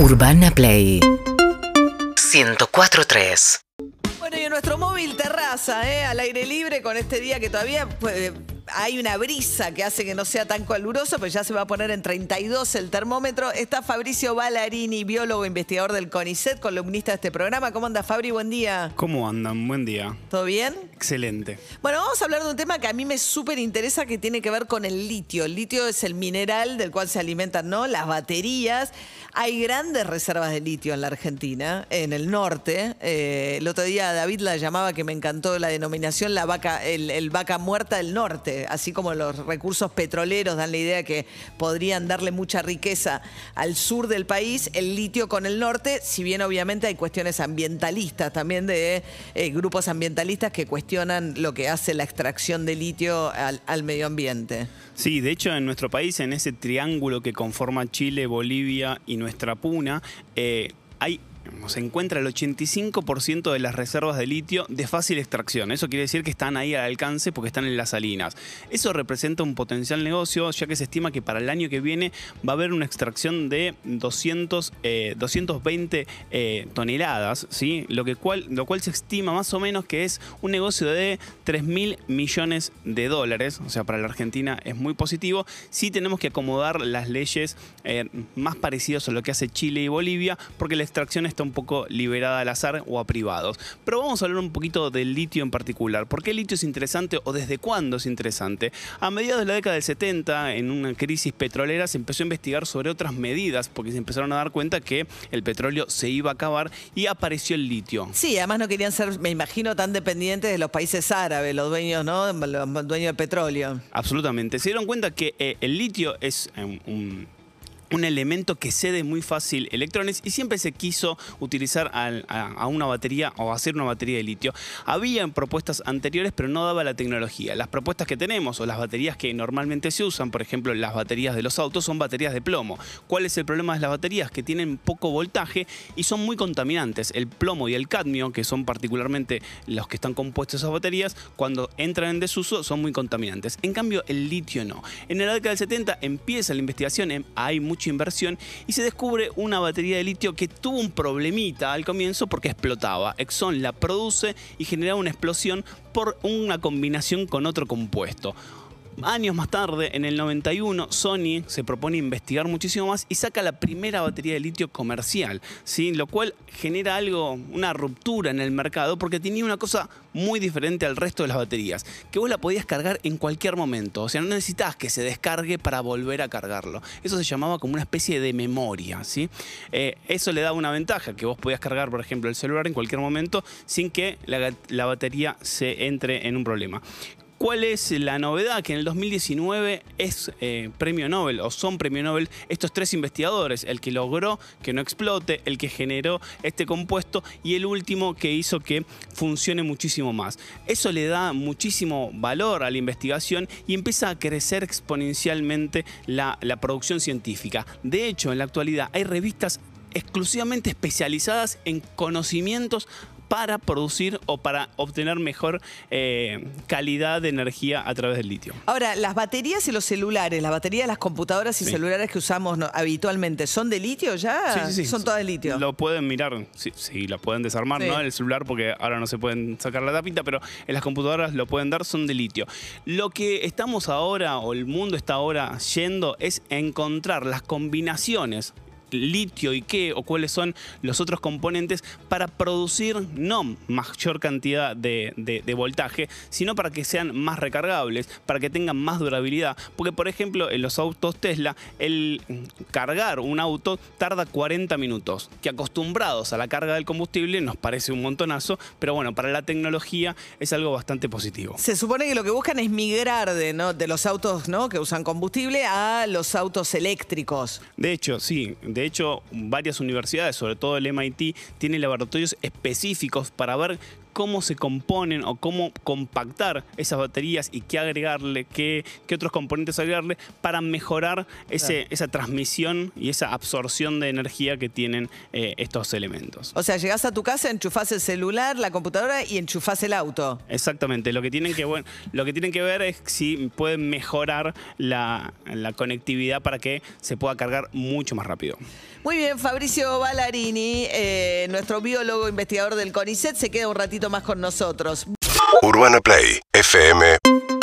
Urbana Play 104.3 Bueno, y en nuestro móvil terraza, ¿eh? al aire libre, con este día que todavía pues, hay una brisa que hace que no sea tan caluroso, pero ya se va a poner en 32 el termómetro. Está Fabricio Ballarini, biólogo, investigador del CONICET, columnista de este programa. ¿Cómo anda, Fabri? Buen día. ¿Cómo andan? Buen día. ¿Todo bien? Excelente. Bueno, vamos a hablar de un tema que a mí me súper interesa que tiene que ver con el litio. El litio es el mineral del cual se alimentan ¿no? las baterías. Hay grandes reservas de litio en la Argentina, en el norte. Eh, el otro día David la llamaba, que me encantó la denominación, la vaca, el, vaca muerta del norte. Así como los recursos petroleros dan la idea que podrían darle mucha riqueza al sur del país, el litio con el norte, si bien obviamente hay cuestiones ambientalistas también de eh, grupos ambientalistas que cuestionan lo que hace la extracción de litio al, medio ambiente. Sí, de hecho en nuestro país, en ese triángulo que conforma Chile, Bolivia y nuestra puna, eh, hay se encuentra el 85% de las reservas de litio de fácil extracción. Eso quiere decir que están ahí al alcance porque están en las salinas. Eso representa un potencial negocio, ya que se estima que para el año que viene va a haber una extracción de 200, 220 eh, eh, toneladas, ¿sí? lo, que cual, lo cual se estima más o menos que es un negocio de 3 mil millones de dólares. O sea, para la Argentina es muy positivo. Sí tenemos que acomodar las leyes eh, más parecidas a lo que hace Chile y Bolivia, porque la extracción está un poco liberada al azar o a privados. Pero vamos a hablar un poquito del litio en particular. ¿Por qué el litio es interesante o desde cuándo es interesante? A mediados de la década del 70, en una crisis petrolera, se empezó a investigar sobre otras medidas porque se empezaron a dar cuenta que el petróleo se iba a acabar y apareció el litio. Sí, además no querían ser, me imagino, tan dependientes de los países árabes, los dueños, ¿no? Los dueños del petróleo. Absolutamente. Se dieron cuenta que eh, el litio es eh, un un elemento que cede muy fácil electrones y siempre se quiso utilizar a, una batería o hacer una batería de litio. Había propuestas anteriores, pero no daba la tecnología. Las propuestas que tenemos o las baterías que normalmente se usan, por ejemplo, las baterías de los autos, son baterías de plomo. ¿Cuál es el problema de las baterías? Que tienen poco voltaje y son muy contaminantes. El plomo y el cadmio, que son particularmente los que están compuestos esas baterías, cuando entran en desuso son muy contaminantes. En cambio, el litio no. En la década del 70 empieza la investigación, hay inversión y se descubre una batería de litio que tuvo un problemita al comienzo porque explotaba. Exxon la produce y genera una explosión por una combinación con otro compuesto. Años más tarde, en el 91, Sony se propone investigar muchísimo más y saca la primera batería de litio comercial, ¿sí? lo cual genera algo, una ruptura en el mercado porque tenía una cosa muy diferente al resto de las baterías, que vos la podías cargar en cualquier momento, o sea, no necesitabas que se descargue para volver a cargarlo. Eso se llamaba como una especie de memoria, ¿sí? Eh, eso le da una ventaja, que vos podías cargar, por ejemplo, el celular en cualquier momento sin que la batería se entre en un problema. ¿Cuál es la novedad? Que en el 2019 es eh, premio Nobel o son premio Nobel estos tres investigadores, el que logró que no explote, el que generó este compuesto y el último que hizo que funcione muchísimo más. Eso le da muchísimo valor a la investigación y empieza a crecer exponencialmente la, la producción científica. De hecho, en la actualidad hay revistas exclusivamente especializadas en conocimientos para producir o para obtener mejor eh, calidad de energía a través del litio. Ahora, las baterías y los celulares, las baterías de las computadoras y celulares que usamos habitualmente, ¿son de litio ya? Sí, sí, sí. Son todas de litio. Lo pueden mirar, sí, sí pueden desarmar, ¿no? El celular porque ahora no se pueden sacar la tapita, pero en las computadoras lo pueden dar, son de litio. Lo que estamos ahora, o el mundo está ahora yendo, es encontrar las combinaciones litio y qué o cuáles son los otros componentes para producir no mayor cantidad de, voltaje, sino para que sean más recargables, para que tengan más durabilidad. Porque, por ejemplo, en los autos Tesla, el cargar un auto tarda 40 minutos, que acostumbrados a la carga del combustible nos parece un montonazo, pero bueno, para la tecnología es algo bastante positivo. Se supone que lo que buscan es migrar de, ¿no? de los autos ¿no? que usan combustible a los autos eléctricos. De hecho, sí. De hecho, varias universidades, sobre todo el MIT, tienen laboratorios específicos para ver cómo se componen o cómo compactar esas baterías y qué agregarle, qué, qué otros componentes agregarle para mejorar ese, esa transmisión y esa absorción de energía que tienen eh, estos elementos. O sea, llegás a tu casa, enchufás el celular, la computadora y enchufás el auto. Exactamente, lo que tienen que, bueno, lo que tienen que ver es si pueden mejorar la, la conectividad para que se pueda cargar mucho más rápido. Muy bien, Fabricio Ballarini, eh, nuestro biólogo investigador del CONICET, se queda un ratito más con nosotros. Urbana Play fm